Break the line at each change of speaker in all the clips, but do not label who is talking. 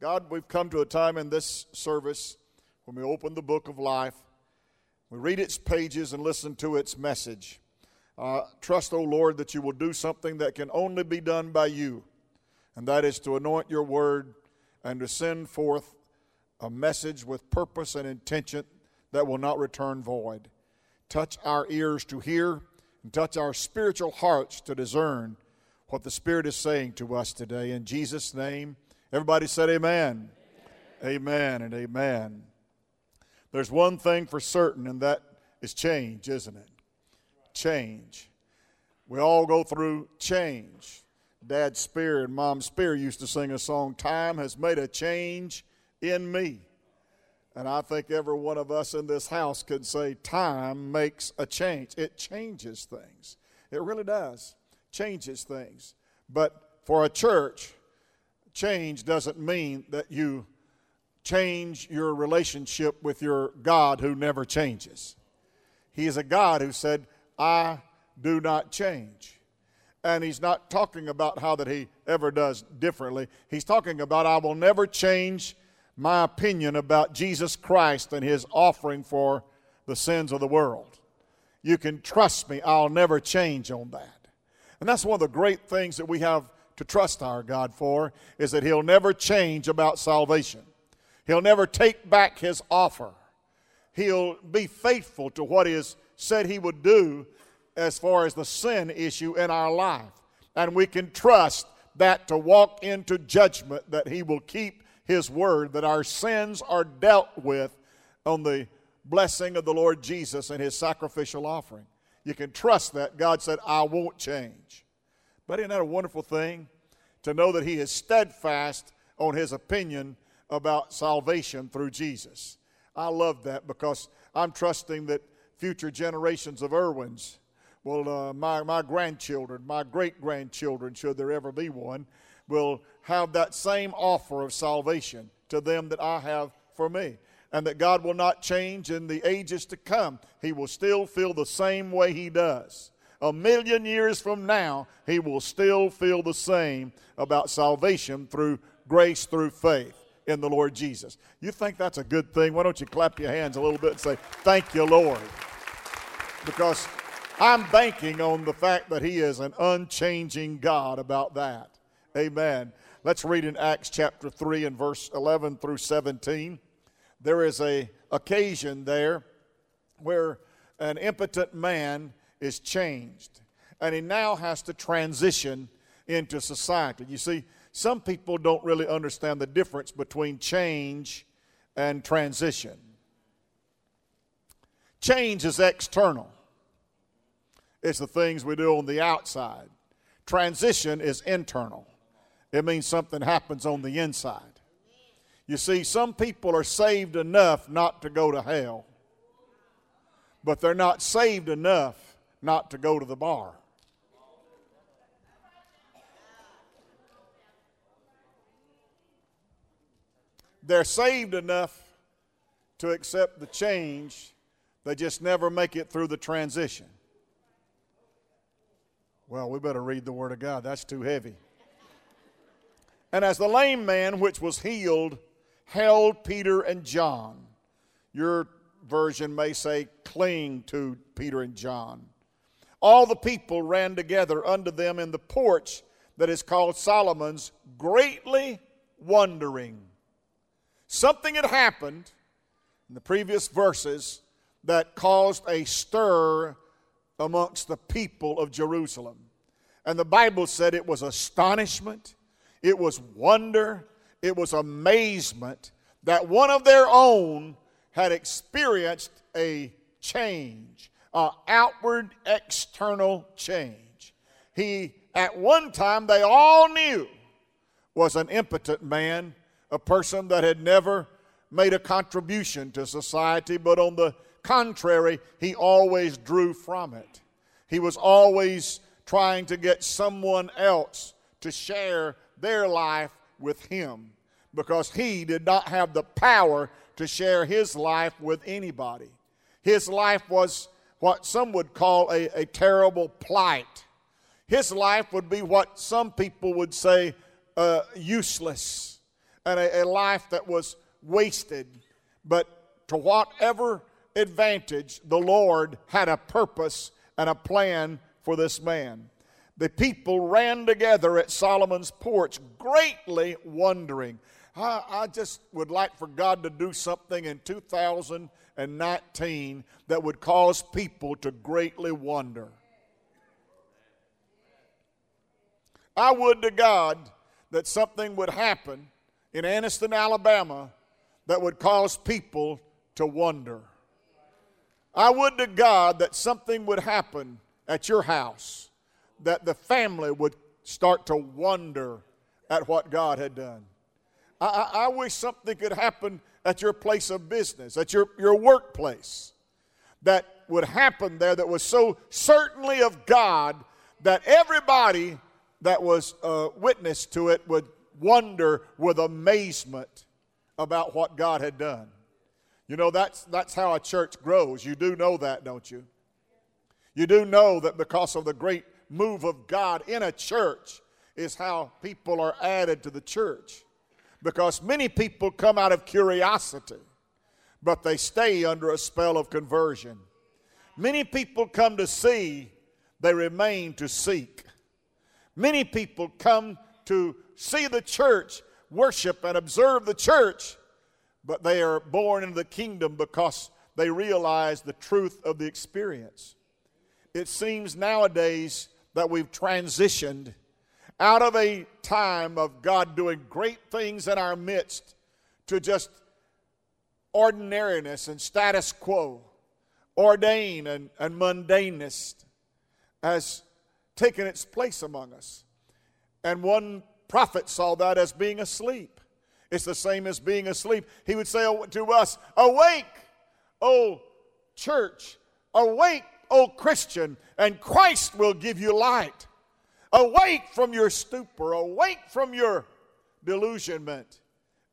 God, we've come to a time in this service when we open the book of life, we read its pages and listen to its message. Uh, trust, O oh Lord, that you will do something that can only be done by you, and that is to anoint your word and to send forth a message with purpose and intention that will not return void. Touch our ears to hear and touch our spiritual hearts to discern what the Spirit is saying to us today. In Jesus' name, everybody said, Amen. Amen, amen and amen. There's one thing for certain, and that is change, isn't it? Change. We all go through change. Dad Spear and Mom Spear used to sing a song, Time Has Made a Change in Me. And I think every one of us in this house could say, Time makes a change. It changes things. It really does. Changes things. But for a church, change doesn't mean that you change your relationship with your God who never changes. He is a God who said, I do not change. And he's not talking about how that he ever does differently. He's talking about, I will never change my opinion about Jesus Christ and his offering for the sins of the world. You can trust me, I'll never change on that. And that's one of the great things that we have to trust our God for is that he'll never change about salvation. He'll never take back his offer. He'll be faithful to what he has said he would do as far as the sin issue in our life. And we can trust that to walk into judgment, that he will keep his word, that our sins are dealt with on the blessing of the Lord Jesus and his sacrificial offering. You can trust that. God said, I won't change. But isn't that a wonderful thing? To know that he is steadfast on his opinion about salvation through Jesus. I love that because I'm trusting that future generations of Irwins will, uh, my, my grandchildren, my great grandchildren, should there ever be one, will have that same offer of salvation to them that I have for me. And that God will not change in the ages to come. He will still feel the same way He does. A million years from now, He will still feel the same about salvation through grace through faith in the Lord Jesus. You think that's a good thing? Why don't you clap your hands a little bit and say, Thank you, Lord? Because I'm banking on the fact that He is an unchanging God about that. Amen. Let's read in Acts chapter 3 and verse 11 through 17. There is a occasion there where an impotent man is changed and he now has to transition into society. You see, some people don't really understand the difference between change and transition. Change is external, it's the things we do on the outside. Transition is internal, it means something happens on the inside. You see, some people are saved enough not to go to hell, but they're not saved enough not to go to the bar. They're saved enough to accept the change, they just never make it through the transition. Well, we better read the Word of God. That's too heavy. And as the lame man which was healed held Peter and John, your version may say, cling to Peter and John. All the people ran together unto them in the porch that is called Solomon's, greatly wondering. Something had happened in the previous verses that caused a stir amongst the people of Jerusalem. And the Bible said it was astonishment, it was wonder, it was amazement that one of their own had experienced a change, an outward external change. He, at one time, they all knew was an impotent man a person that had never made a contribution to society, but on the contrary, he always drew from it. He was always trying to get someone else to share their life with him because he did not have the power to share his life with anybody. His life was what some would call a, a terrible plight. His life would be what some people would say uh, useless and a, a life that was wasted. But to whatever advantage, the Lord had a purpose and a plan for this man. The people ran together at Solomon's porch, greatly wondering. I, I just would like for God to do something in 2019 that would cause people to greatly wonder. I would to God that something would happen in Anniston, Alabama that would cause people to wonder. I would to God that something would happen at your house that the family would start to wonder at what God had done. I, I, wish something could happen at your place of business, at your, your workplace, that would happen there that was so certainly of God that everybody that was uh, witness to it would wonder with amazement about what God had done. You know, that's, that's how a church grows. You do know that, don't you? You do know that because of the great move of God in a church is how people are added to the church. Because many people come out of curiosity, but they stay under a spell of conversion. Many people come to see, they remain to seek. Many people come to see the church, worship, and observe the church, but they are born into the kingdom because they realize the truth of the experience. It seems nowadays that we've transitioned out of a time of God doing great things in our midst to just ordinariness and status quo, ordain and, and mundaneness has taken its place among us. And one prophet saw that as being asleep. It's the same as being asleep. He would say to us, Awake, O church, awake, O Christian, and Christ will give you light. Awake from your stupor, awake from your delusionment,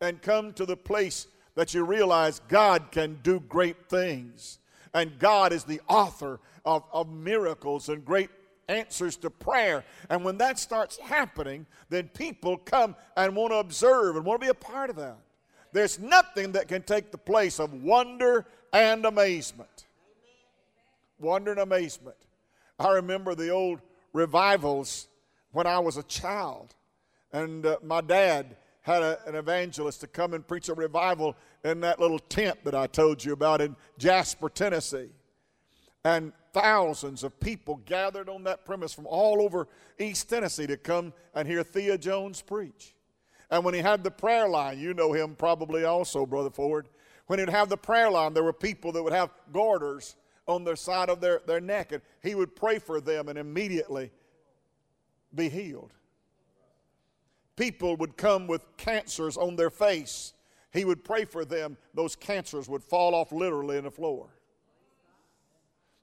and come to the place that you realize God can do great things. And God is the author of, of miracles and great answers to prayer. And when that starts happening, then people come and want to observe and want to be a part of that. There's nothing that can take the place of wonder and amazement. Wonder and amazement. I remember the old revivals when I was a child, and uh, my dad had a, an evangelist to come and preach a revival in that little tent that I told you about in Jasper, Tennessee. And thousands of people gathered on that premise from all over East Tennessee to come and hear Thea Jones preach. And when he had the prayer line, you know him probably also, Brother Ford. When he'd have the prayer line, there were people that would have garters on the side of their, their neck, and he would pray for them and immediately be healed. People would come with cancers on their face. He would pray for them. Those cancers would fall off literally in the floor.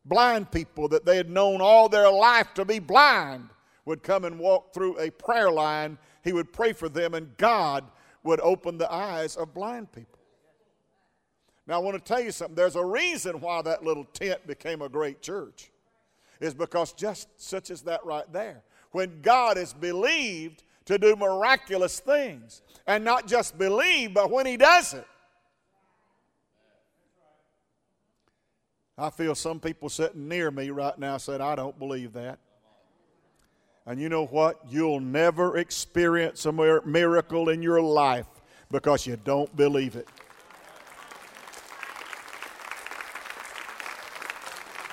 Blind people that they had known all their life to be blind would come and walk through a prayer line. He would pray for them, and God would open the eyes of blind people. Now, I want to tell you something. There's a reason why that little tent became a great church, is because just such as that right there. When God is believed to do miraculous things, and not just believe, but when He does it. I feel some people sitting near me right now said, I don't believe that. And you know what? You'll never experience a miracle in your life because you don't believe it.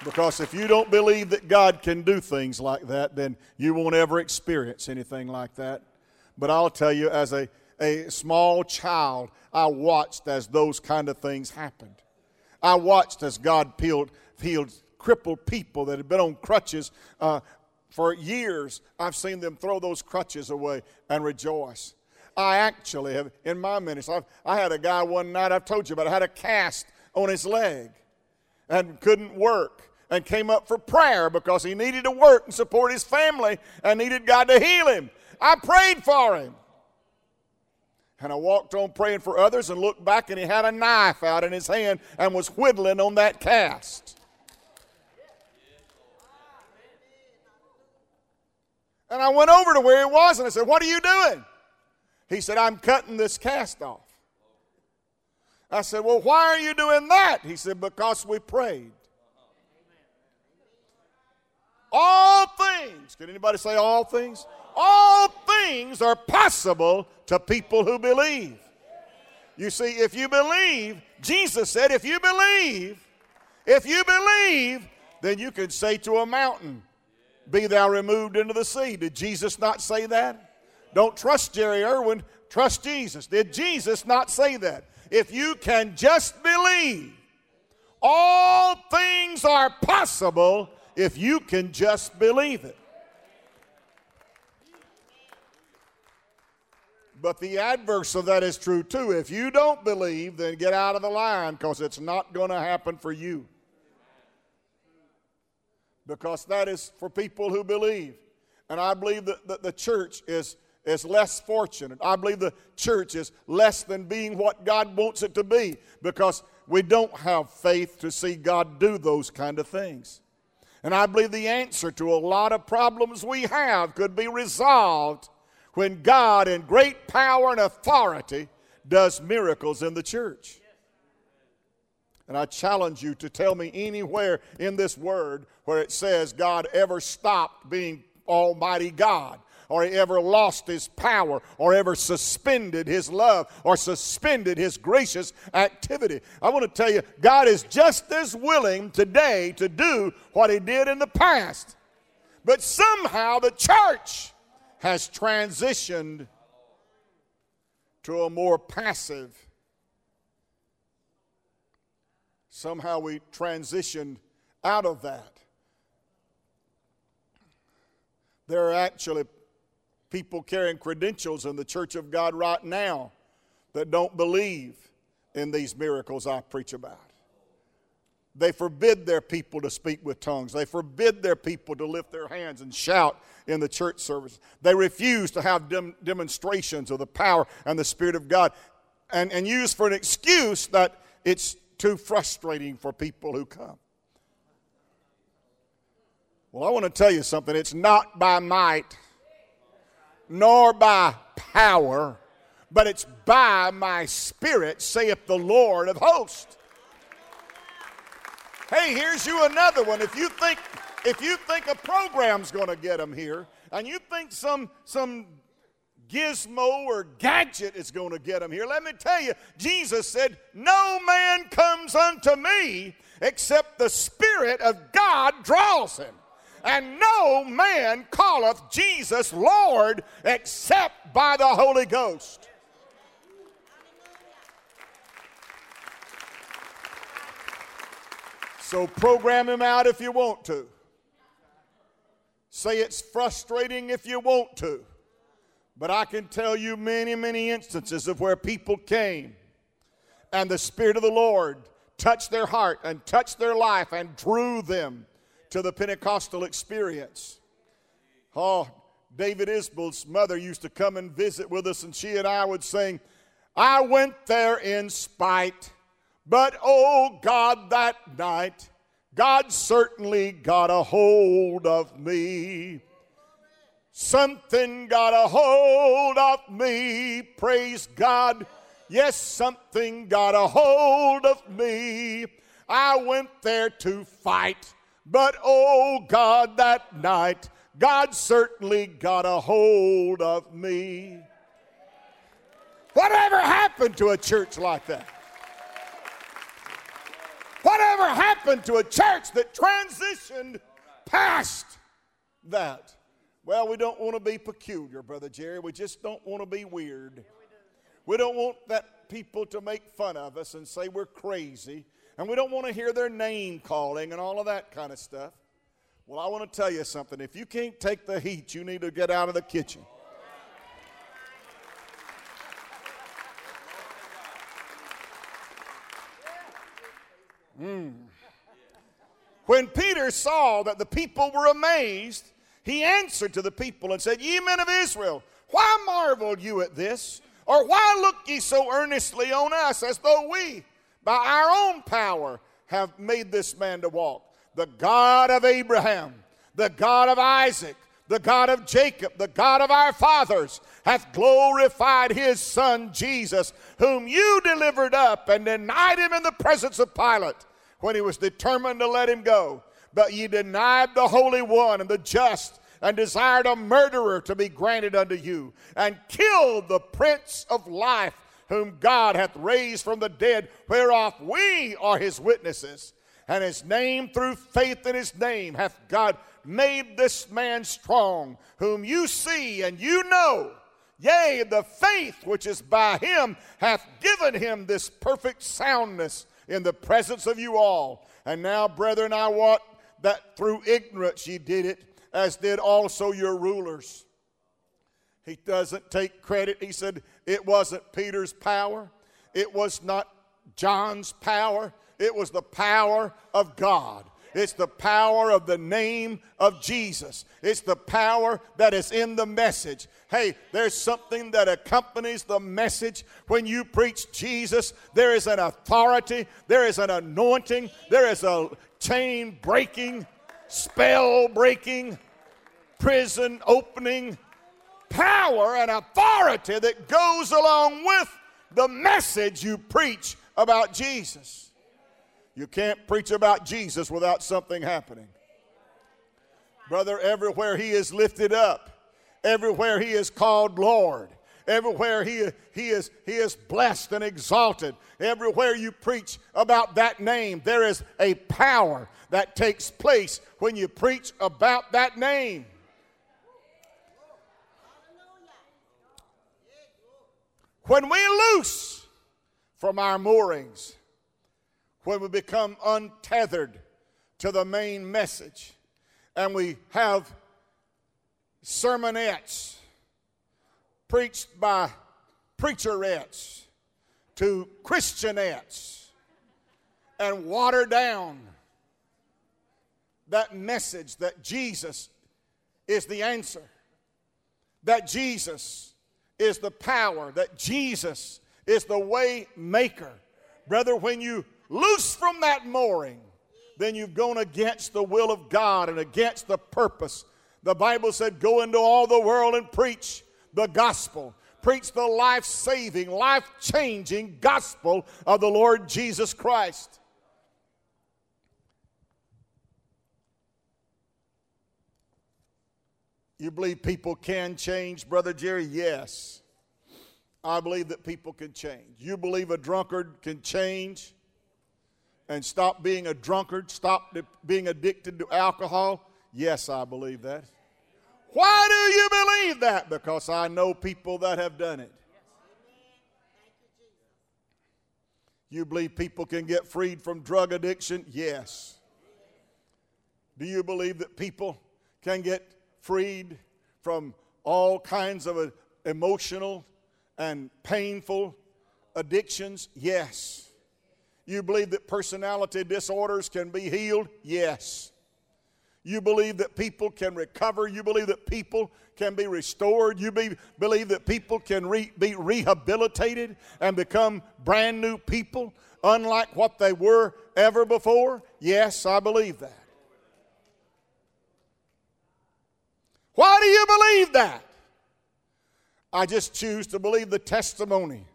Because if you don't believe that God can do things like that, then you won't ever experience anything like that. But I'll tell you, as a, a small child, I watched as those kind of things happened. I watched as God healed, healed crippled people that had been on crutches uh, for years. I've seen them throw those crutches away and rejoice. I actually have, in my ministry, I've, I had a guy one night, I've told you about, I had a cast on his leg and couldn't work and came up for prayer because he needed to work and support his family and needed God to heal him. I prayed for him. And I walked on praying for others and looked back and he had a knife out in his hand and was whittling on that cast. And I went over to where he was and I said, What are you doing? He said, I'm cutting this cast off. I said, Well, why are you doing that? He said, Because we prayed. All things, can anybody say all things? All things are possible to people who believe. You see, if you believe, Jesus said, if you believe, if you believe, then you can say to a mountain, Be thou removed into the sea. Did Jesus not say that? Don't trust Jerry Irwin, trust Jesus. Did Jesus not say that? If you can just believe, all things are possible if you can just believe it. But the adverse of that is true too. If you don't believe, then get out of the line because it's not going to happen for you. Because that is for people who believe. And I believe that, that the church is, is less fortunate. I believe the church is less than being what God wants it to be because we don't have faith to see God do those kind of things. And I believe the answer to a lot of problems we have could be resolved when God, in great power and authority, does miracles in the church. And I challenge you to tell me anywhere in this word where it says God ever stopped being Almighty God or he ever lost his power or ever suspended his love or suspended his gracious activity. I want to tell you, God is just as willing today to do what he did in the past. But somehow the church has transitioned to a more passive. Somehow we transitioned out of that. There are actually people carrying credentials in the church of God right now that don't believe in these miracles I preach about. They forbid their people to speak with tongues. They forbid their people to lift their hands and shout in the church service. They refuse to have dem- demonstrations of the power and the Spirit of God and, and use for an excuse that it's too frustrating for people who come. Well, I want to tell you something. It's not by might nor by power, but it's by my spirit, saith the Lord of hosts. Hey, here's you another one. If you think if you think a program's going to get them here, and you think some some gizmo or gadget is going to get them here, let me tell you, Jesus said, "No man comes unto me except the Spirit of God draws him." And no man calleth Jesus Lord except by the Holy Ghost. So program him out if you want to. Say it's frustrating if you want to. But I can tell you many, many instances of where people came and the Spirit of the Lord touched their heart and touched their life and drew them to the Pentecostal experience. Oh, David Isbell's mother used to come and visit with us, and she and I would sing, I went there in spite, but oh God, that night, God certainly got a hold of me. Something got a hold of me, praise God. Yes, something got a hold of me. I went there to fight. But oh God, that night, God certainly got a hold of me. Whatever happened to a church like that? Whatever happened to a church that transitioned past that? Well, we don't want to be peculiar, Brother Jerry. We just don't want to be weird. We don't want that people to make fun of us and say we're crazy and we don't want to hear their name calling and all of that kind of stuff. Well, I want to tell you something. If you can't take the heat, you need to get out of the kitchen. Mm. When Peter saw that the people were amazed, he answered to the people and said, Ye men of Israel, why marvel you at this? Or why look ye so earnestly on us as though we by our own power have made this man to walk. The God of Abraham, the God of Isaac, the God of Jacob, the God of our fathers, hath glorified his Son Jesus, whom you delivered up and denied him in the presence of Pilate when he was determined to let him go. But ye denied the Holy One and the just, and desired a murderer to be granted unto you, and killed the Prince of Life, whom God hath raised from the dead, whereof we are his witnesses. And his name, through faith in his name, hath God made this man strong, whom you see and you know. Yea, the faith which is by him hath given him this perfect soundness in the presence of you all. And now, brethren, I want that through ignorance ye did it, as did also your rulers. He doesn't take credit. He said it wasn't Peter's power, it was not John's power, it was the power of God. It's the power of the name of Jesus. It's the power that is in the message. Hey, there's something that accompanies the message when you preach Jesus. There is an authority, there is an anointing, there is a chain breaking, spell breaking, prison opening power and authority that goes along with the message you preach about Jesus. You can't preach about Jesus without something happening. Brother, everywhere he is lifted up, everywhere he is called Lord, everywhere he, he, is, he is blessed and exalted, everywhere you preach about that name, there is a power that takes place when you preach about that name. When we loose from our moorings, when we become untethered to the main message and we have sermonettes preached by preacherettes to Christianettes and water down that message that Jesus is the answer, that Jesus is the power, that Jesus is the way maker. Brother, when you loose from that mooring, then you've gone against the will of God and against the purpose. The Bible said, Go into all the world and preach the gospel. Preach the life saving, life changing gospel of the Lord Jesus Christ. You believe people can change, Brother Jerry? Yes. I believe that people can change. You believe a drunkard can change? and stop being a drunkard, stop being addicted to alcohol? Yes, I believe that. Why do you believe that? Because I know people that have done it. You believe people can get freed from drug addiction? Yes. Do you believe that people can get freed from all kinds of uh, emotional and painful addictions? Yes. You believe that personality disorders can be healed? Yes. You believe that people can recover. You believe that people can be restored. You be, believe that people can re, be rehabilitated and become brand new people, unlike what they were ever before? Yes, I believe that. Why do you believe that? I just choose to believe the testimony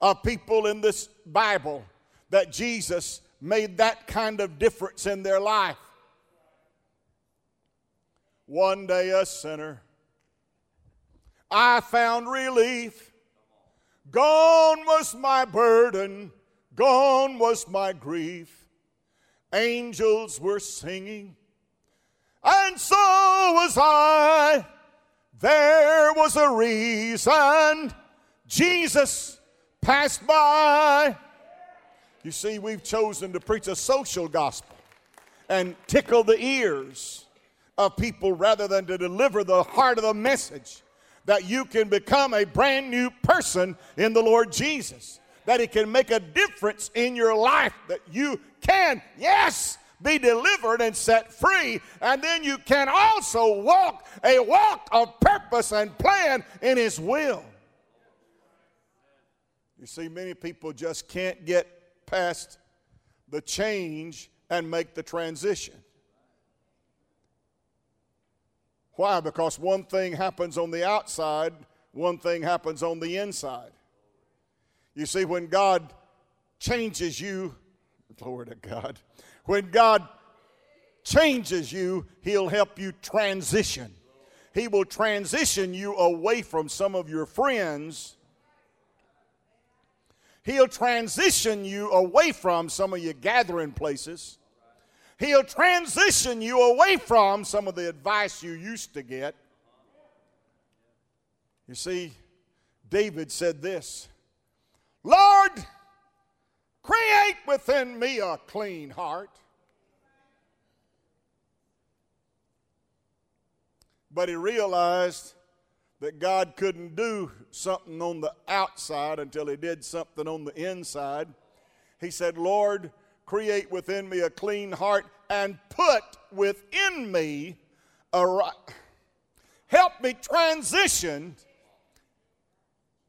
of people in this Bible that Jesus made that kind of difference in their life. One day, a sinner, I found relief. Gone was my burden, gone was my grief. Angels were singing, and so was I. There was a reason Jesus passed by. You see, we've chosen to preach a social gospel and tickle the ears of people rather than to deliver the heart of the message that you can become a brand new person in the Lord Jesus, that it can make a difference in your life, that you can, yes, be delivered and set free, and then you can also walk a walk of purpose and plan in His will. You see, many people just can't get past the change and make the transition. Why? Because one thing happens on the outside, one thing happens on the inside. You see, when God changes you, glory to God, when God changes you, He'll help you transition. He will transition you away from some of your friends. He'll transition you away from some of your gathering places. He'll transition you away from some of the advice you used to get. You see, David said this Lord, create within me a clean heart But he realized that God couldn't do something on the outside until he did something on the inside. He said, Lord, create within me a clean heart and put within me a right. Help me transition,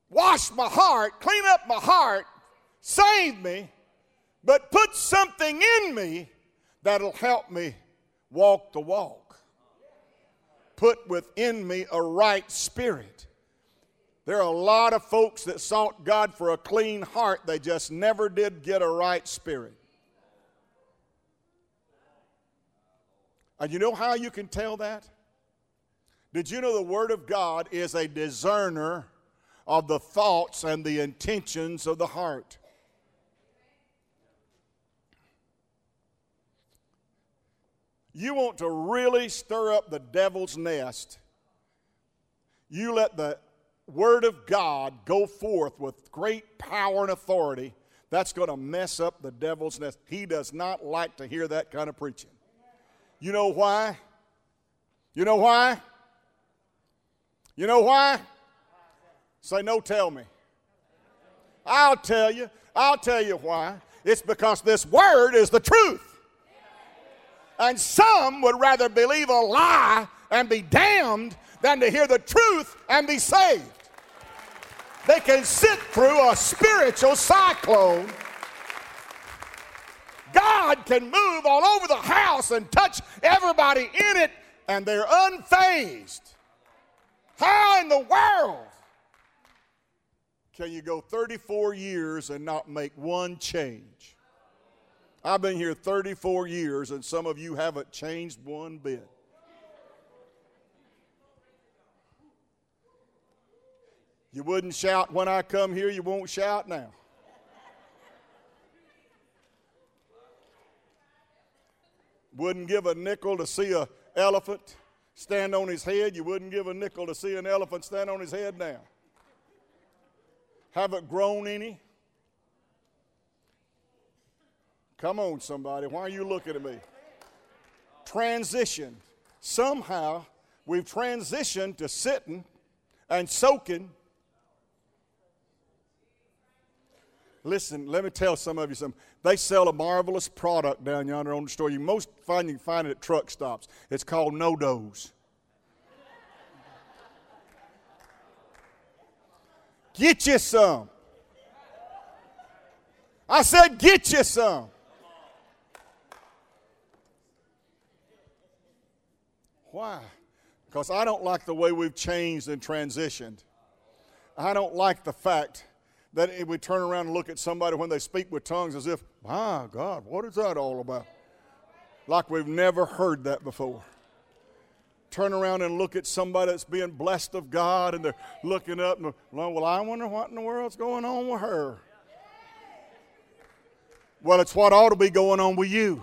wash my heart, clean up my heart, save me, but put something in me that'll help me walk the walk put within me a right spirit. There are a lot of folks that sought God for a clean heart, they just never did get a right spirit. And you know how you can tell that? Did you know the Word of God is a discerner of the thoughts and the intentions of the heart? You want to really stir up the devil's nest, you let the Word of God go forth with great power and authority. That's going to mess up the devil's nest. He does not like to hear that kind of preaching. You know why? You know why? You know why? Say, no, tell me. I'll tell you. I'll tell you why. It's because this word is the truth. And some would rather believe a lie and be damned than to hear the truth and be saved. They can sit through a spiritual cyclone. God can move all over the house and touch everybody in it, and they're unfazed. How in the world can you go 34 years and not make one change? I've been here 34 years, and some of you haven't changed one bit. You wouldn't shout when I come here, you won't shout now. Wouldn't give a nickel to see a elephant stand on his head. You wouldn't give a nickel to see an elephant stand on his head now. Haven't grown any. Come on, somebody. Why are you looking at me? Transition. Somehow we've transitioned to sitting and soaking. Listen, let me tell some of you something. They sell a marvelous product down yonder on the store. You most find you can find it at truck stops. It's called no NoDoz. Get you some. I said, get you some. Why? Because I don't like the way we've changed and transitioned. I don't like the fact that we turn around and look at somebody when they speak with tongues as if, my God, what is that all about? Like we've never heard that before. Turn around and look at somebody that's being blessed of God and they're looking up and, well, I wonder what in the world's going on with her. Well, it's what ought to be going on with you.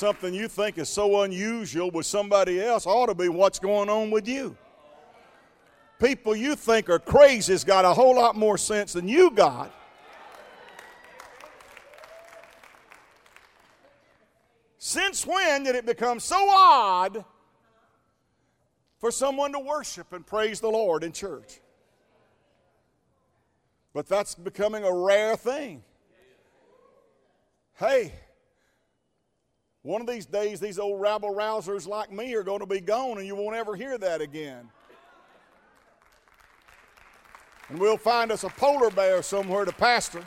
Something you think is so unusual with somebody else ought to be what's going on with you. People you think are crazy has got a whole lot more sense than you got. Since when did it become so odd for someone to worship and praise the Lord in church? But that's becoming a rare thing. Hey, one of these days, these old rabble rousers like me are going to be gone, and you won't ever hear that again. And we'll find us a polar bear somewhere to pastor.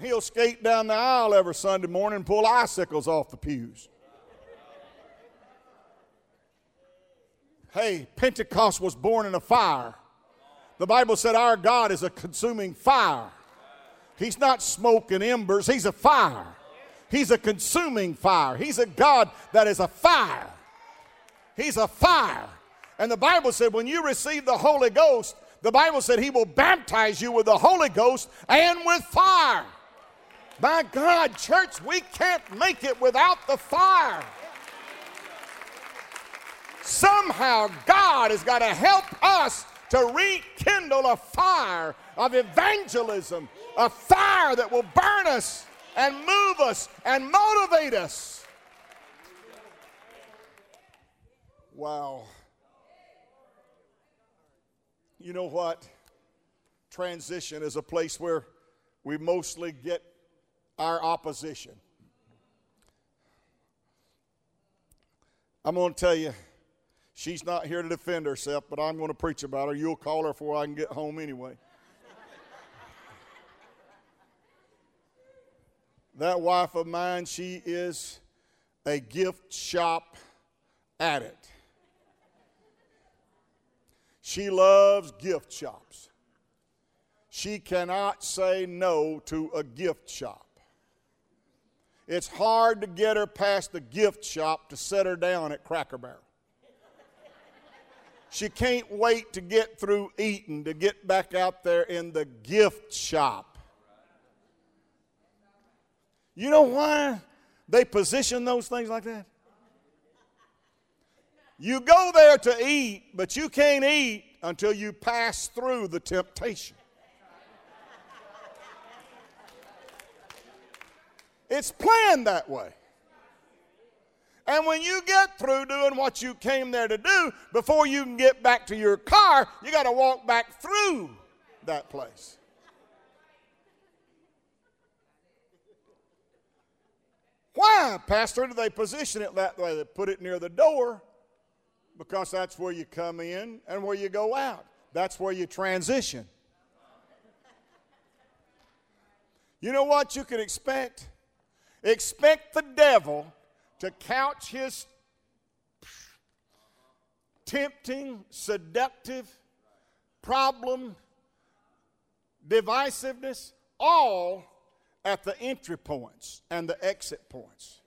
He'll skate down the aisle every Sunday morning and pull icicles off the pews. Hey, Pentecost was born in a fire. The Bible said our God is a consuming fire. He's not smoke and embers, He's a fire. He's a consuming fire. He's a God that is a fire. He's a fire. And the Bible said when you receive the Holy Ghost, the Bible said He will baptize you with the Holy Ghost and with fire. My God, church, we can't make it without the fire. Somehow, God has got to help us to rekindle a fire of evangelism, a fire that will burn us and move us and motivate us. Wow. You know what? Transition is a place where we mostly get our opposition. I'm going to tell you, she's not here to defend herself, but I'm going to preach about her. You'll call her before I can get home anyway. That wife of mine, she is a gift shop addict. She loves gift shops. She cannot say no to a gift shop. It's hard to get her past the gift shop to set her down at Cracker Barrel. She can't wait to get through eating to get back out there in the gift shop. You know why they position those things like that? You go there to eat, but you can't eat until you pass through the temptation. It's planned that way. And when you get through doing what you came there to do, before you can get back to your car, you got to walk back through that place. Why, Pastor, do they position it that way? They put it near the door because that's where you come in and where you go out. That's where you transition. You know what you can expect? Expect the devil to couch his tempting, seductive, problem, divisiveness, all at the entry points and the exit points.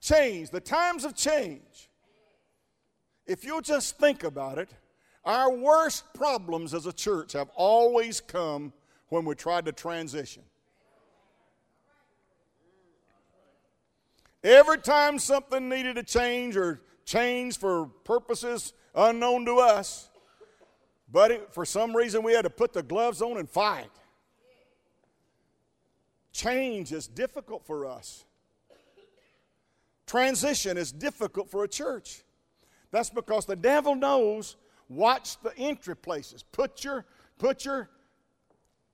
Change, the times of change. If you'll just think about it, our worst problems as a church have always come when we tried to transition. Every time something needed to change or change for purposes unknown to us, but it, for some reason we had to put the gloves on and fight. Change is difficult for us. Transition is difficult for a church. That's because the devil knows watch the entry places. Put your, put your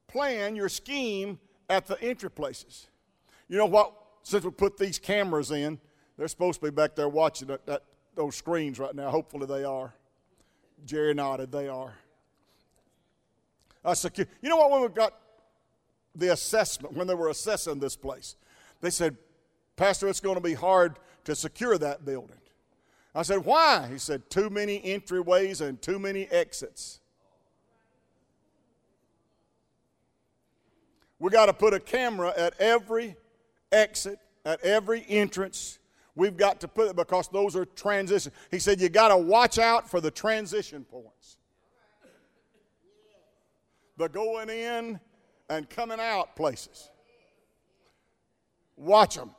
plan, your scheme at the entry places. You know what? Since we put these cameras in, they're supposed to be back there watching that, that, those screens right now. Hopefully they are. Jerry nodded, they are. Uh, secure. You know what? When we got the assessment, when they were assessing this place, they said, Pastor, it's going to be hard to secure that building. I said, Why? He said, Too many entryways and too many exits. We got to put a camera at every exit, at every entrance. We've got to put it because those are transition. He said you got to watch out for the transition points. The going in and coming out places. Watch them.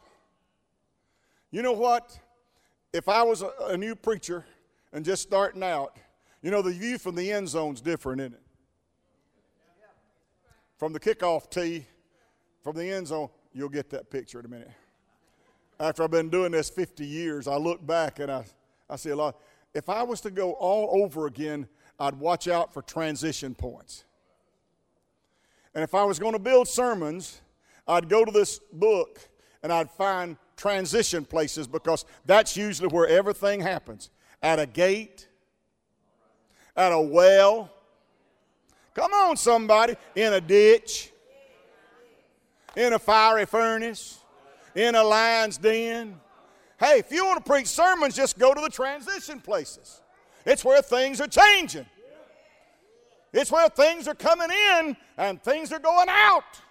You know what? If I was a, a new preacher and just starting out, you know, the view from the end zone's different, isn't it? from the kickoff tee, from the end zone, you'll get that picture in a minute. After I've been doing this 50 years, I look back and I, I see a lot. If I was to go all over again, I'd watch out for transition points. And if I was going to build sermons, I'd go to this book and I'd find transition places because that's usually where everything happens at a gate, at a well, Come on, somebody. In a ditch, in a fiery furnace, in a lion's den. Hey, if you want to preach sermons, just go to the transition places. It's where things are changing. It's where things are coming in and things are going out.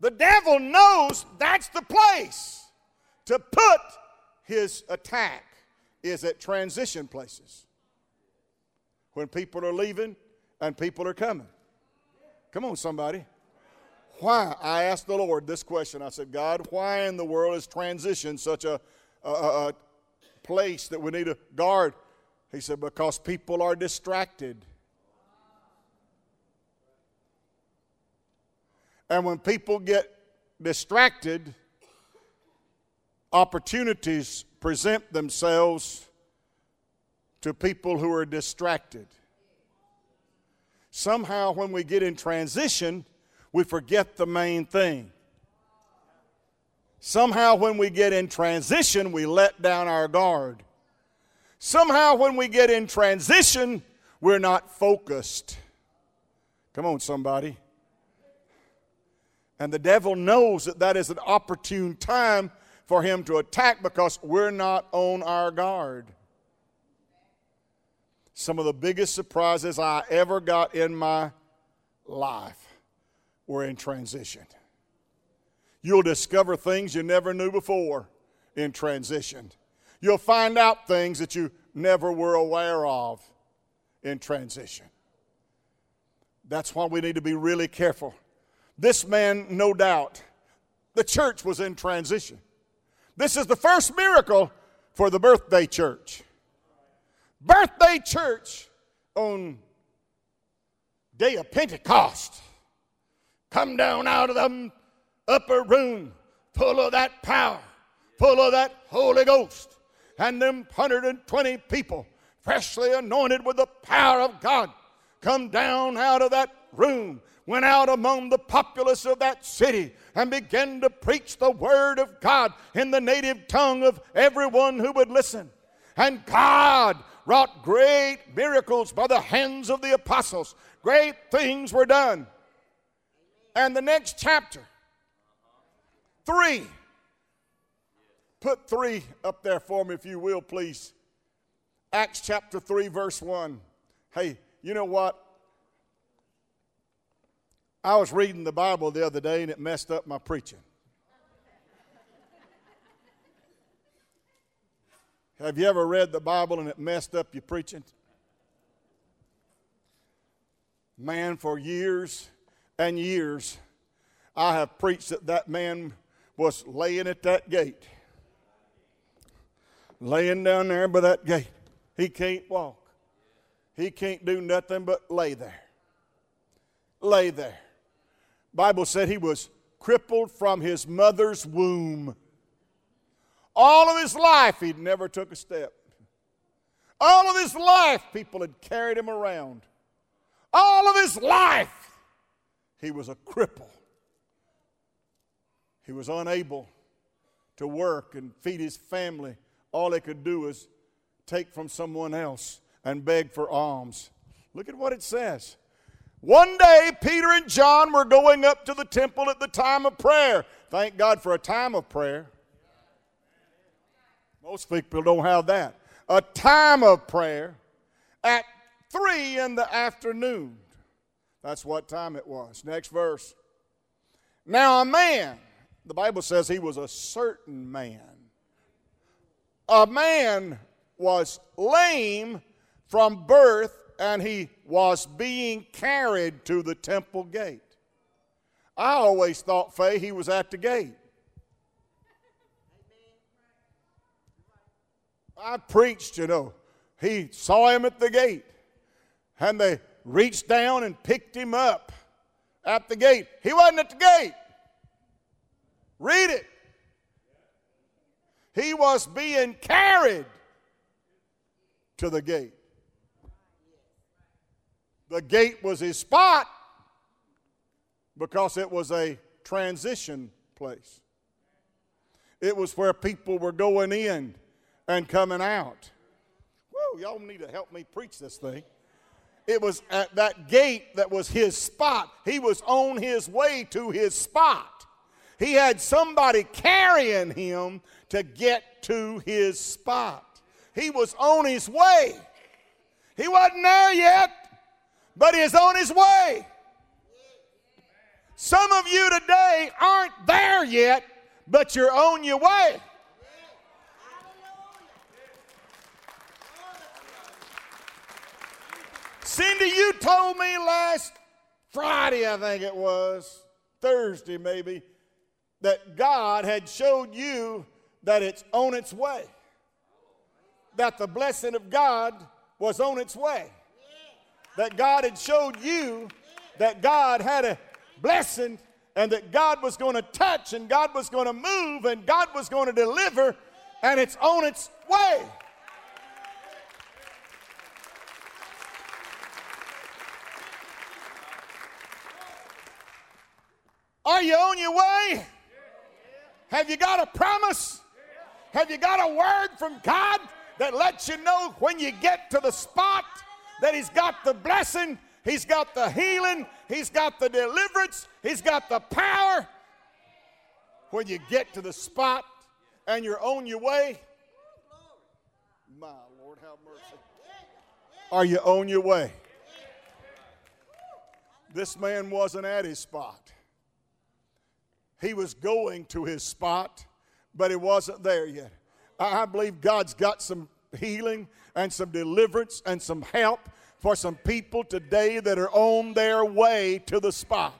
The devil knows that's the place to put his attack is at transition places. When people are leaving and people are coming. Come on, somebody. Why? I asked the Lord this question. I said, God, why in the world is transition such a, a, a place that we need to guard? He said, because people are distracted. And when people get distracted, opportunities present themselves to people who are distracted. Somehow, when we get in transition, we forget the main thing. Somehow, when we get in transition, we let down our guard. Somehow, when we get in transition, we're not focused. Come on, somebody. And the devil knows that that is an opportune time for him to attack because we're not on our guard. Some of the biggest surprises I ever got in my life were in transition. You'll discover things you never knew before in transition. You'll find out things that you never were aware of in transition. That's why we need to be really careful this man, no doubt, the church was in transition. This is the first miracle for the birthday church. Birthday church on day of Pentecost. Come down out of the upper room full of that power, full of that Holy Ghost, and them 120 people freshly anointed with the power of God come down out of that room went out among the populace of that city and began to preach the word of God in the native tongue of everyone who would listen. And God wrought great miracles by the hands of the apostles. Great things were done. And the next chapter, three. Put three up there for me, if you will, please. Acts chapter 3, verse 1. Hey, you know what? I was reading the Bible the other day and it messed up my preaching. Have you ever read the Bible and it messed up your preaching? Man, for years and years, I have preached that that man was laying at that gate. Laying down there by that gate. He can't walk. He can't do nothing but lay there. Lay there. Bible said he was crippled from his mother's womb. All of his life, he'd never took a step. All of his life, people had carried him around. All of his life, he was a cripple. He was unable to work and feed his family. All they could do was take from someone else and beg for alms. Look at what it says. One day, Peter and John were going up to the temple at the time of prayer. Thank God for a time of prayer. Most people don't have that. A time of prayer at three in the afternoon. That's what time it was. Next verse. Now, a man, the Bible says he was a certain man. A man was lame from birth and he was being carried to the temple gate. I always thought, Faye, he was at the gate. I preached, you know. He saw him at the gate, and they reached down and picked him up at the gate. He wasn't at the gate. Read it. He was being carried to the gate. The gate was his spot because it was a transition place. It was where people were going in and coming out. Whoa, y'all need to help me preach this thing. it was at that gate that was his spot. He was on his way to his spot. He had somebody carrying him to get to his spot. He was on his way. He wasn't there yet, but he is on his way. Some of you today aren't there yet, but you're on your way. Cindy, you told me last Friday, I think it was, Thursday maybe, that God had showed you that it's on its way. That the blessing of God was on its way. That God had showed you that God had a blessing and that God was going to touch and God was going to move and God was going to deliver and it's on its way. Are you on your way? Have you got a promise? Have you got a word from God that lets you know when you get to the spot that He's got the blessing, He's got the healing, He's got the deliverance, He's got the power? When you get to the spot and you're on your way, my Lord, have mercy. Are you on your way? This man wasn't at his spot. He was going to his spot, but it wasn't there yet. I believe God's got some healing and some deliverance and some help for some people today that are on their way to the spot.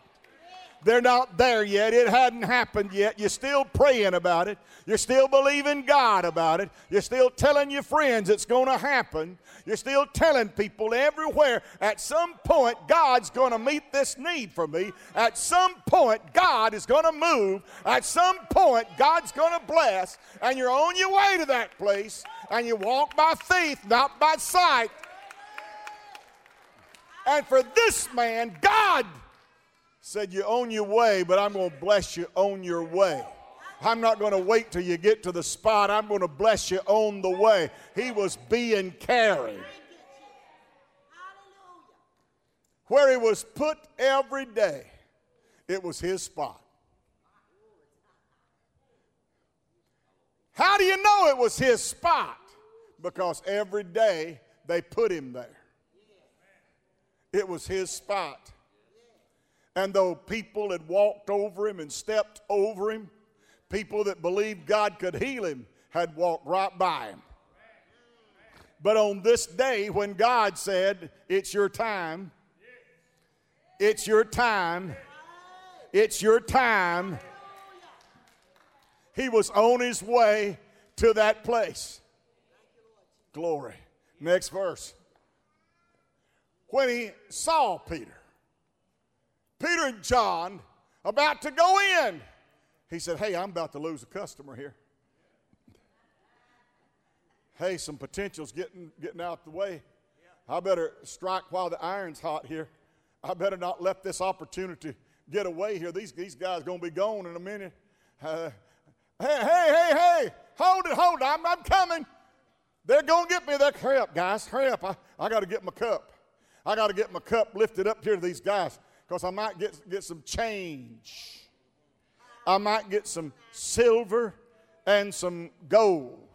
They're not there yet. It hadn't happened yet. You're still praying about it. You're still believing God about it. You're still telling your friends it's going to happen. You're still telling people everywhere at some point God's going to meet this need for me. At some point God is going to move. At some point God's going to bless. And you're on your way to that place. And you walk by faith, not by sight. And for this man, God said, You're on your way, but I'm going to bless you on your way. I'm not going to wait till you get to the spot. I'm going to bless you on the way. He was being carried. Where he was put every day, it was his spot. How do you know it was his spot? Because every day they put him there. It was his spot. And though people had walked over him and stepped over him, people that believed God could heal him had walked right by him. But on this day, when God said, It's your time, it's your time, it's your time, he was on his way to that place. Glory. Next verse. When he saw Peter, Peter and John about to go in. He said, Hey, I'm about to lose a customer here. Hey, some potential's getting, getting out the way. I better strike while the iron's hot here. I better not let this opportunity get away here. These, these guys going to be gone in a minute. Uh, hey, hey, hey, hey, hold it, hold it. I'm, I'm coming. They're going to get me there. Hurry up, guys. Hurry up. I, I got to get my cup. I got to get my cup lifted up here to these guys because I might get, get some change. I might get some silver and some gold.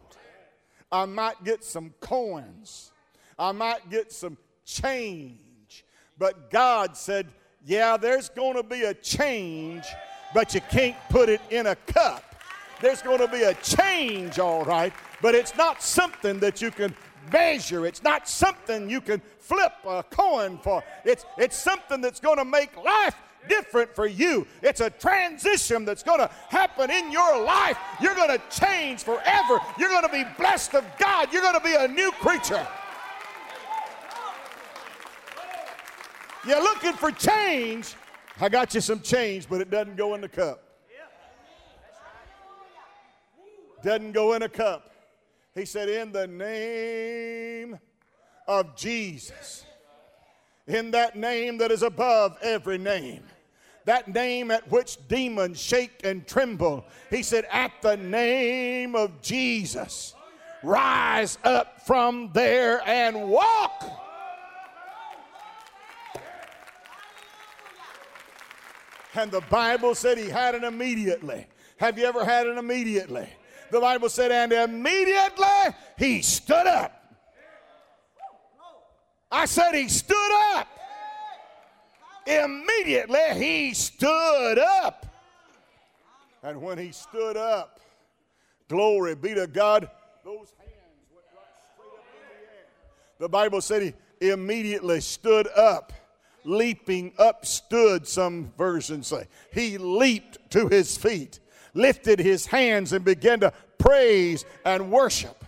I might get some coins. I might get some change. But God said, Yeah, there's going to be a change, but you can't put it in a cup. There's going to be a change, all right, but it's not something that you can measure. It's not something you can flip a coin for. It's, it's something that's going to make life different for you. It's a transition that's going to happen in your life. You're going to change forever. You're going to be blessed of God. You're going to be a new creature. You're looking for change. I got you some change, but it doesn't go in the cup. Doesn't go in a cup. He said, In the name of Jesus, in that name that is above every name, that name at which demons shake and tremble. He said, At the name of Jesus, rise up from there and walk. And the Bible said he had it immediately. Have you ever had it immediately? The Bible said, and immediately he stood up. I said he stood up. Immediately he stood up. And when he stood up, glory be to God, those hands went right straight up in the air. The Bible said he immediately stood up. Leaping up stood, some versions say. He leaped to his feet, lifted his hands, and began to praise and worship.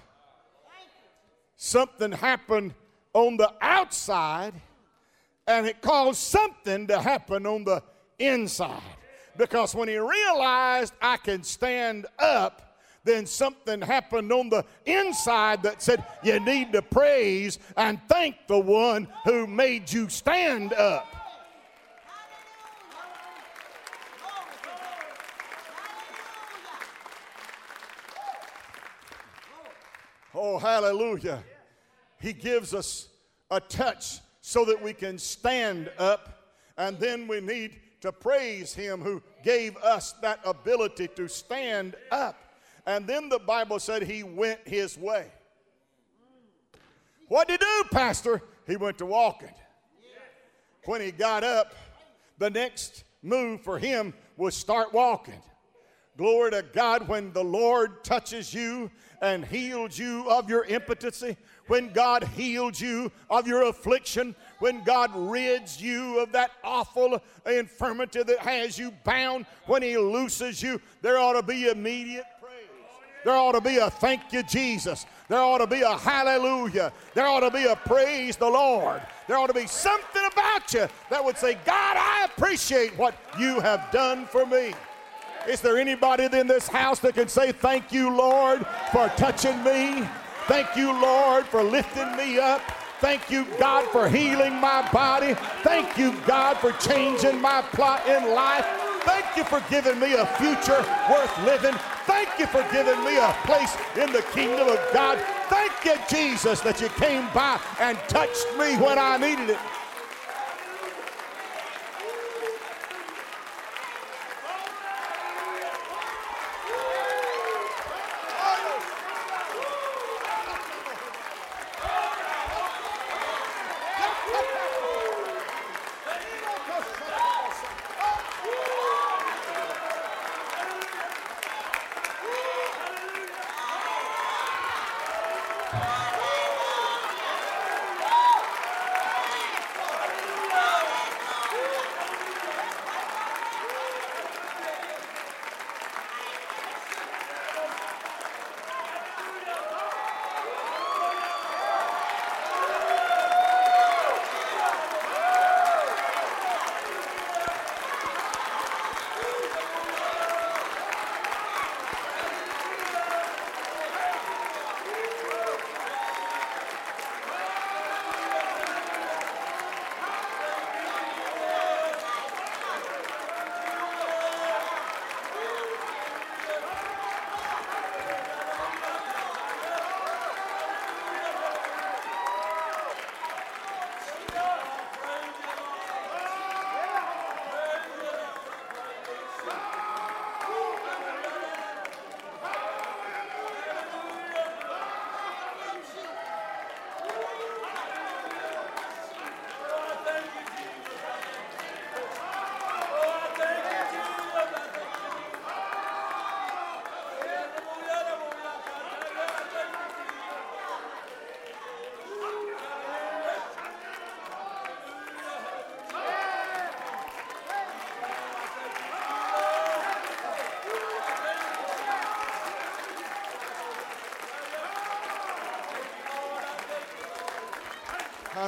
Something happened on the outside, and it caused something to happen on the inside. Because when he realized I can stand up, then something happened on the inside that said, You need to praise and thank the one who made you stand up. Oh, hallelujah. He gives us a touch so that we can stand up, and then we need to praise Him who gave us that ability to stand up. And then the Bible said He went His way. What did He do, Pastor? He went to walking. When he got up, the next move for him was start walking. Glory to God, when the Lord touches you and heals you of your impotency, when God heals you of your affliction, when God rids you of that awful infirmity that has you bound, when He looses you, there ought to be immediate praise. There ought to be a thank you, Jesus. There ought to be a hallelujah. There ought to be a praise the Lord. There ought to be something about you that would say, God, I appreciate what you have done for me. Is there anybody in this house that can say, Thank you, Lord, for touching me? Thank you, Lord, for lifting me up. Thank you, God, for healing my body. Thank you, God, for changing my plot in life. Thank you for giving me a future worth living. Thank you for giving me a place in the kingdom of God. Thank you, Jesus, that you came by and touched me when I needed it.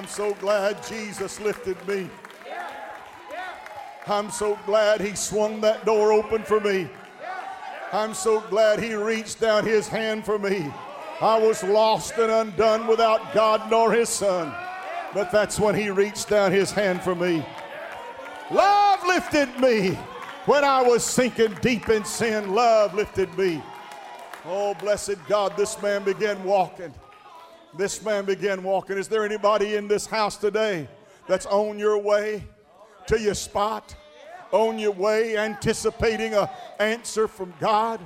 So glad Jesus lifted me. I'm so glad He swung that door open for me. I'm so glad He reached out His hand for me. I was lost and undone without God nor His Son. But that's when He reached down His hand for me. Love lifted me when I was sinking deep in sin. Love lifted me. Oh, blessed God, this man began walking. This man began walking. Is there anybody in this house today that's on your way to your spot? On your way, anticipating an answer from God,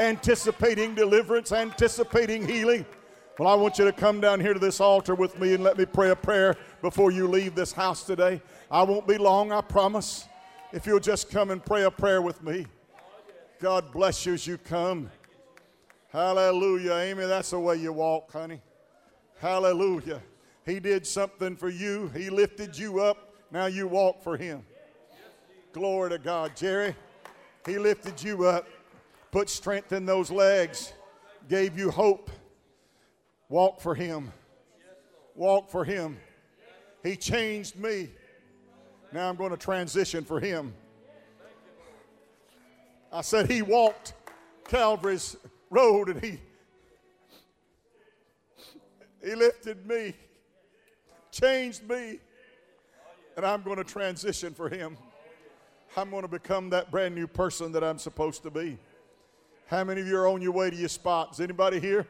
anticipating deliverance, anticipating healing. Well, I want you to come down here to this altar with me and let me pray a prayer before you leave this house today. I won't be long, I promise. If you'll just come and pray a prayer with me. God bless you as you come. Hallelujah. Amy, that's the way you walk, honey. Hallelujah. He did something for you, He lifted you up. Now you walk for Him. Glory to God. Jerry, He lifted you up, put strength in those legs, gave you hope. Walk for Him. Walk for Him. He changed me. Now I'm going to transition for Him. I said, He walked Calvary's road and He he lifted me, changed me, and I'm going to transition for Him. I'm going to become that brand new person that I'm supposed to be. How many of you are on your way to your spot? Is anybody here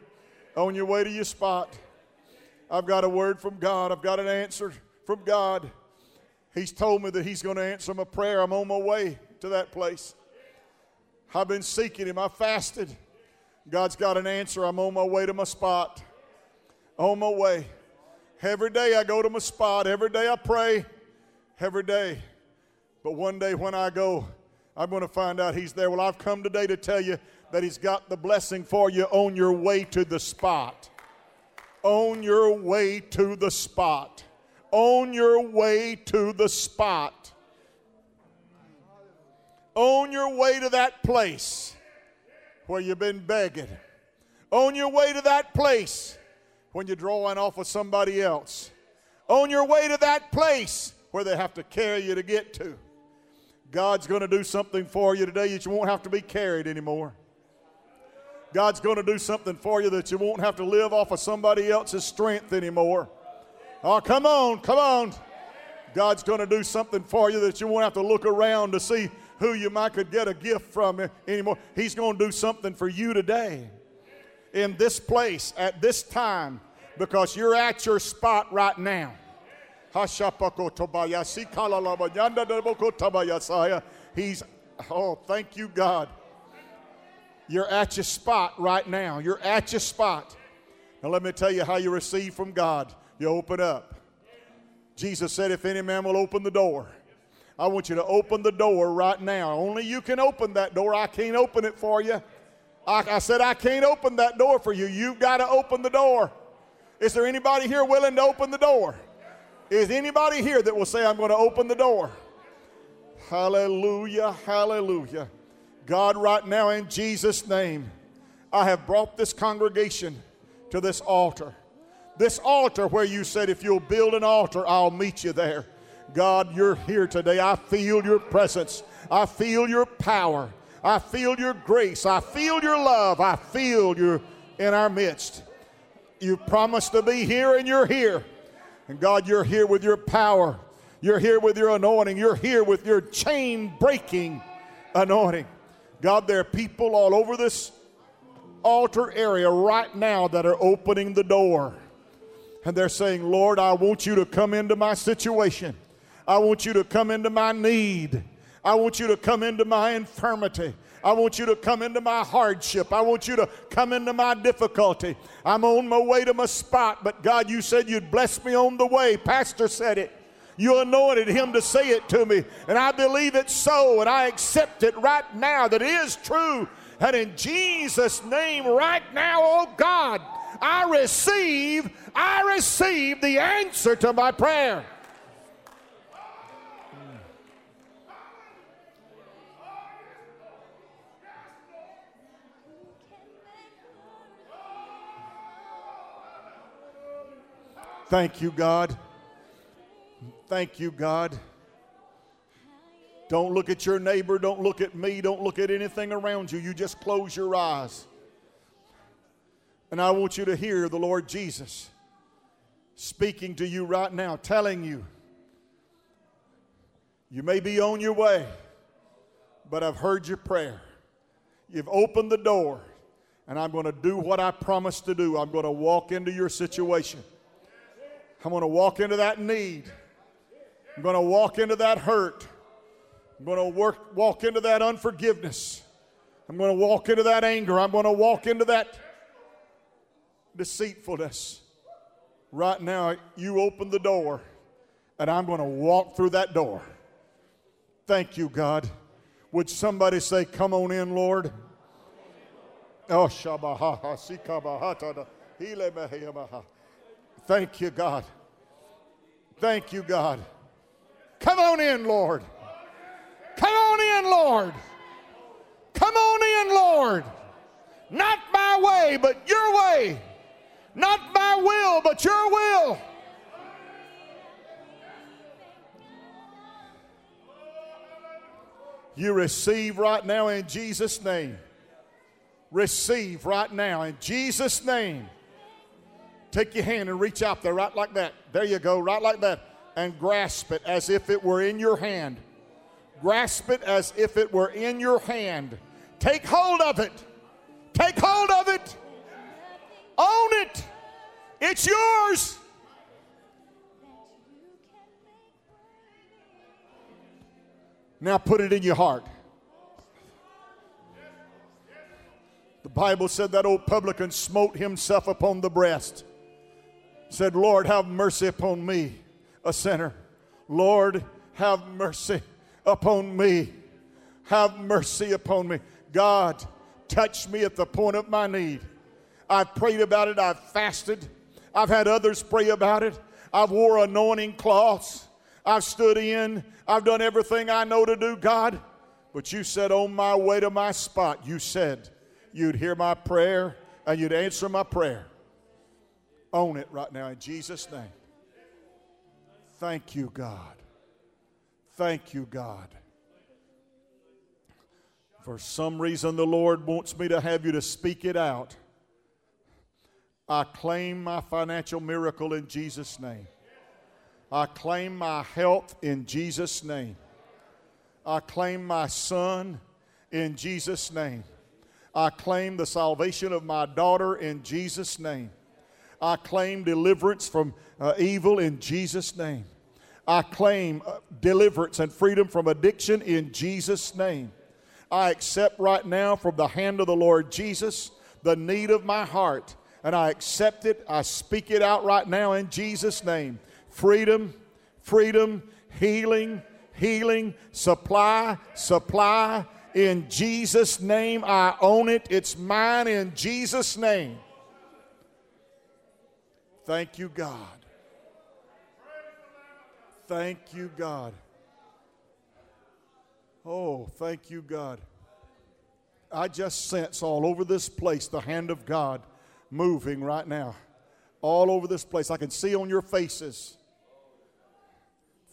on your way to your spot? I've got a word from God. I've got an answer from God. He's told me that He's going to answer my prayer. I'm on my way to that place. I've been seeking Him. I fasted. God's got an answer. I'm on my way to my spot on my way. Every day I go to my spot. Every day I pray. Every day. But one day when I go, I'm going to find out He's there. Well, I've come today to tell you that He's got the blessing for you on your way to the spot. On your way to the spot. On your way to the spot. On your way to that place where you've been begging. On your way to that place when you're drawing off of somebody else. On your way to that place where they have to carry you to get to. God's going to do something for you today that you won't have to be carried anymore. God's going to do something for you that you won't have to live off of somebody else's strength anymore. Oh, come on, come on. God's going to do something for you that you won't have to look around to see who you might could get a gift from anymore. He's going to do something for you today in this place at this time because you're at your spot right now. He's, oh, thank you, God. You're at your spot right now. You're at your spot. Now, let me tell you how you receive from God. You open up. Jesus said, If any man will open the door, I want you to open the door right now. Only you can open that door. I can't open it for you. I, I said, I can't open that door for you. You've got to open the door. Is there anybody here willing to open the door? Is anybody here that will say, I'm going to open the door? Hallelujah, hallelujah. God, right now, in Jesus' name, I have brought this congregation to this altar. This altar where you said, if you'll build an altar, I'll meet you there. God, you're here today. I feel your presence, I feel your power. I feel your grace. I feel your love. I feel you're in our midst. You promised to be here and you're here. And God, you're here with your power. You're here with your anointing. You're here with your chain breaking anointing. God, there are people all over this altar area right now that are opening the door. And they're saying, Lord, I want you to come into my situation. I want you to come into my need. I want you to come into my infirmity. I want you to come into my hardship. I want you to come into my difficulty. I'm on my way to my spot, but God, you said you'd bless me on the way. Pastor said it. You anointed him to say it to me, and I believe it's so, and I accept it right now that it is true. And in Jesus' name, right now, oh God, I receive, I receive the answer to my prayer. Thank you, God. Thank you, God. Don't look at your neighbor. Don't look at me. Don't look at anything around you. You just close your eyes. And I want you to hear the Lord Jesus speaking to you right now, telling you, you may be on your way, but I've heard your prayer. You've opened the door, and I'm going to do what I promised to do. I'm going to walk into your situation. I'm going to walk into that need. I'm going to walk into that hurt. I'm going to work, walk into that unforgiveness. I'm going to walk into that anger. I'm going to walk into that deceitfulness. Right now, you open the door, and I'm going to walk through that door. Thank you, God. Would somebody say, Come on in, Lord? Oh, Thank you, God. Thank you, God. Come on in, Lord. Come on in, Lord. Come on in, Lord. Not my way, but your way. Not my will, but your will. You receive right now in Jesus' name. Receive right now in Jesus' name. Take your hand and reach out there, right like that. There you go, right like that. And grasp it as if it were in your hand. Grasp it as if it were in your hand. Take hold of it. Take hold of it. Own it. It's yours. Now put it in your heart. The Bible said that old publican smote himself upon the breast. Said, Lord, have mercy upon me, a sinner. Lord, have mercy upon me. Have mercy upon me. God, touch me at the point of my need. I've prayed about it. I've fasted. I've had others pray about it. I've wore anointing cloths. I've stood in. I've done everything I know to do, God. But you said, on my way to my spot, you said you'd hear my prayer and you'd answer my prayer. Own it right now in Jesus' name. Thank you, God. Thank you, God. For some reason, the Lord wants me to have you to speak it out. I claim my financial miracle in Jesus' name. I claim my health in Jesus' name. I claim my son in Jesus' name. I claim the salvation of my daughter in Jesus' name. I claim deliverance from uh, evil in Jesus' name. I claim uh, deliverance and freedom from addiction in Jesus' name. I accept right now from the hand of the Lord Jesus the need of my heart, and I accept it. I speak it out right now in Jesus' name. Freedom, freedom, healing, healing, supply, supply. In Jesus' name, I own it. It's mine in Jesus' name. Thank you, God. Thank you, God. Oh, thank you, God. I just sense all over this place the hand of God moving right now. All over this place. I can see on your faces.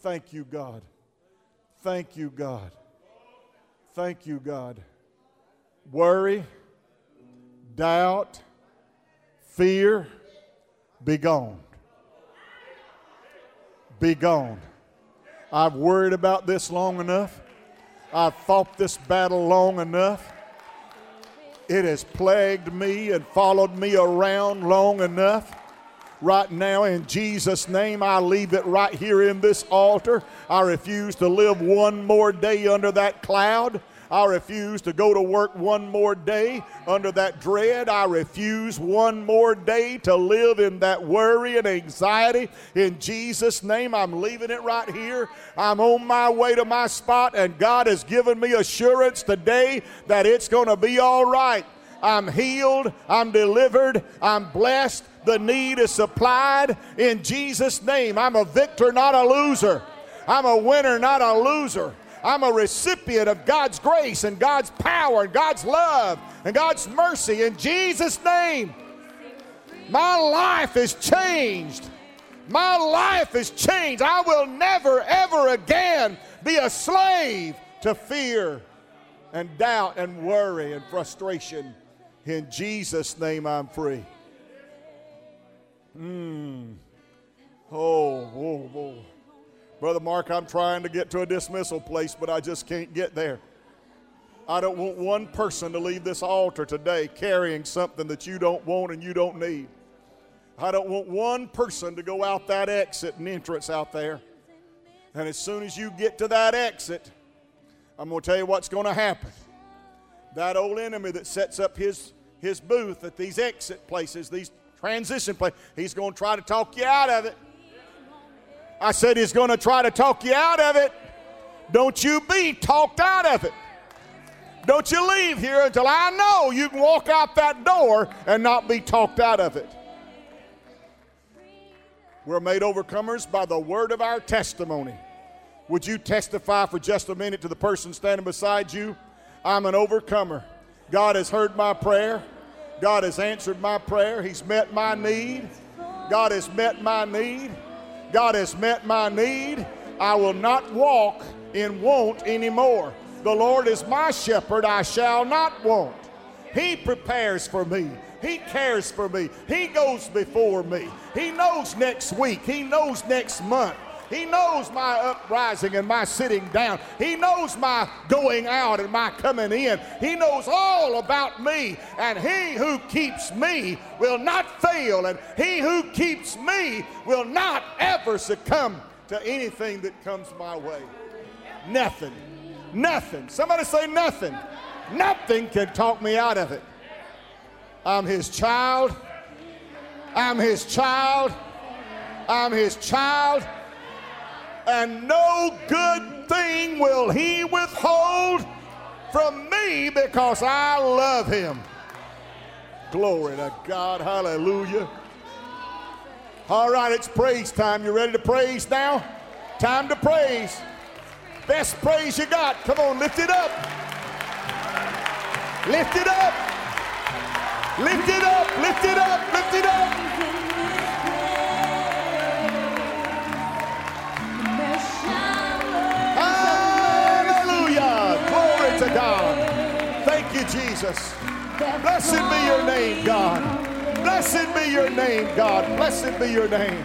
Thank you, God. Thank you, God. Thank you, God. Worry, doubt, fear, be gone. Be gone. I've worried about this long enough. I've fought this battle long enough. It has plagued me and followed me around long enough. Right now, in Jesus' name, I leave it right here in this altar. I refuse to live one more day under that cloud. I refuse to go to work one more day under that dread. I refuse one more day to live in that worry and anxiety. In Jesus' name, I'm leaving it right here. I'm on my way to my spot, and God has given me assurance today that it's going to be all right. I'm healed, I'm delivered, I'm blessed. The need is supplied in Jesus' name. I'm a victor, not a loser. I'm a winner, not a loser. I'm a recipient of God's grace and God's power and God's love and God's mercy in Jesus' name. My life is changed. My life is changed. I will never, ever again be a slave to fear and doubt and worry and frustration. In Jesus' name, I'm free. Mm. Oh, oh. Brother Mark, I'm trying to get to a dismissal place, but I just can't get there. I don't want one person to leave this altar today carrying something that you don't want and you don't need. I don't want one person to go out that exit and entrance out there. And as soon as you get to that exit, I'm going to tell you what's going to happen. That old enemy that sets up his, his booth at these exit places, these transition places, he's going to try to talk you out of it. I said he's going to try to talk you out of it. Don't you be talked out of it. Don't you leave here until I know you can walk out that door and not be talked out of it. We're made overcomers by the word of our testimony. Would you testify for just a minute to the person standing beside you? I'm an overcomer. God has heard my prayer. God has answered my prayer. He's met my need. God has met my need. God has met my need. I will not walk in want anymore. The Lord is my shepherd, I shall not want. He prepares for me. He cares for me. He goes before me. He knows next week. He knows next month. He knows my uprising and my sitting down. He knows my going out and my coming in. He knows all about me. And he who keeps me will not fail. And he who keeps me will not ever succumb to anything that comes my way. Nothing. Nothing. Somebody say nothing. Nothing can talk me out of it. I'm his child. I'm his child. I'm his child. And no good thing will he withhold from me because I love him. Glory to God. Hallelujah. All right, it's praise time. You ready to praise now? Time to praise. Best praise you got. Come on, lift it up. Lift it up. Lift it up. Lift it up. Lift it up. God. Thank you, Jesus. Blessed be your name, God. Blessed be your name, God. Blessed be your name.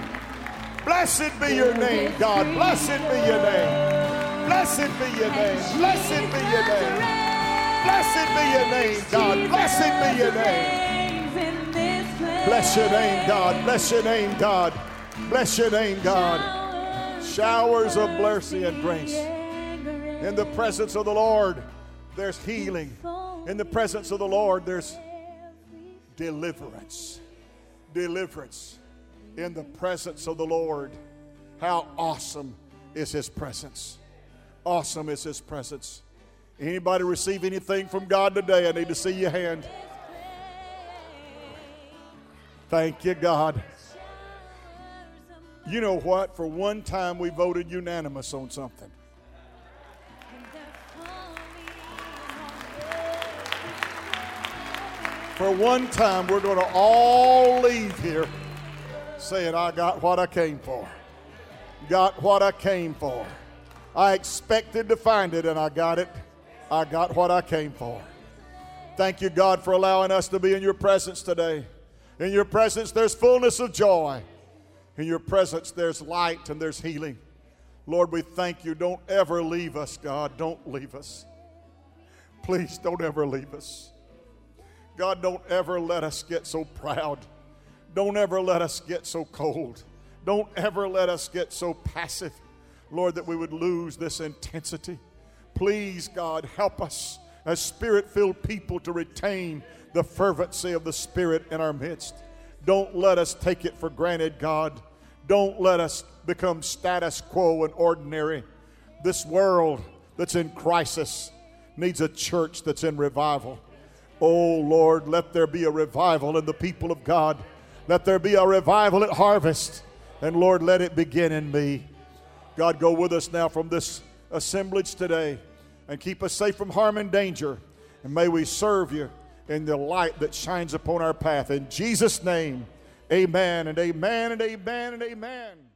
Blessed be your name, God. Blessed be your name. Blessed be your name. Blessed be your name. Blessed be your name, God. Blessed be your name. Bless your name, God. Bless your name, God. Bless your name, God. Showers of mercy and grace. In the presence of the Lord, there's healing. In the presence of the Lord, there's deliverance. Deliverance. In the presence of the Lord. How awesome is His presence! Awesome is His presence. Anybody receive anything from God today? I need to see your hand. Thank you, God. You know what? For one time, we voted unanimous on something. For one time, we're going to all leave here saying, I got what I came for. Got what I came for. I expected to find it and I got it. I got what I came for. Thank you, God, for allowing us to be in your presence today. In your presence, there's fullness of joy. In your presence, there's light and there's healing. Lord, we thank you. Don't ever leave us, God. Don't leave us. Please don't ever leave us. God, don't ever let us get so proud. Don't ever let us get so cold. Don't ever let us get so passive, Lord, that we would lose this intensity. Please, God, help us as spirit filled people to retain the fervency of the Spirit in our midst. Don't let us take it for granted, God. Don't let us become status quo and ordinary. This world that's in crisis needs a church that's in revival. Oh Lord, let there be a revival in the people of God. Let there be a revival at harvest. And Lord, let it begin in me. God, go with us now from this assemblage today and keep us safe from harm and danger. And may we serve you in the light that shines upon our path. In Jesus' name, amen and amen and amen and amen.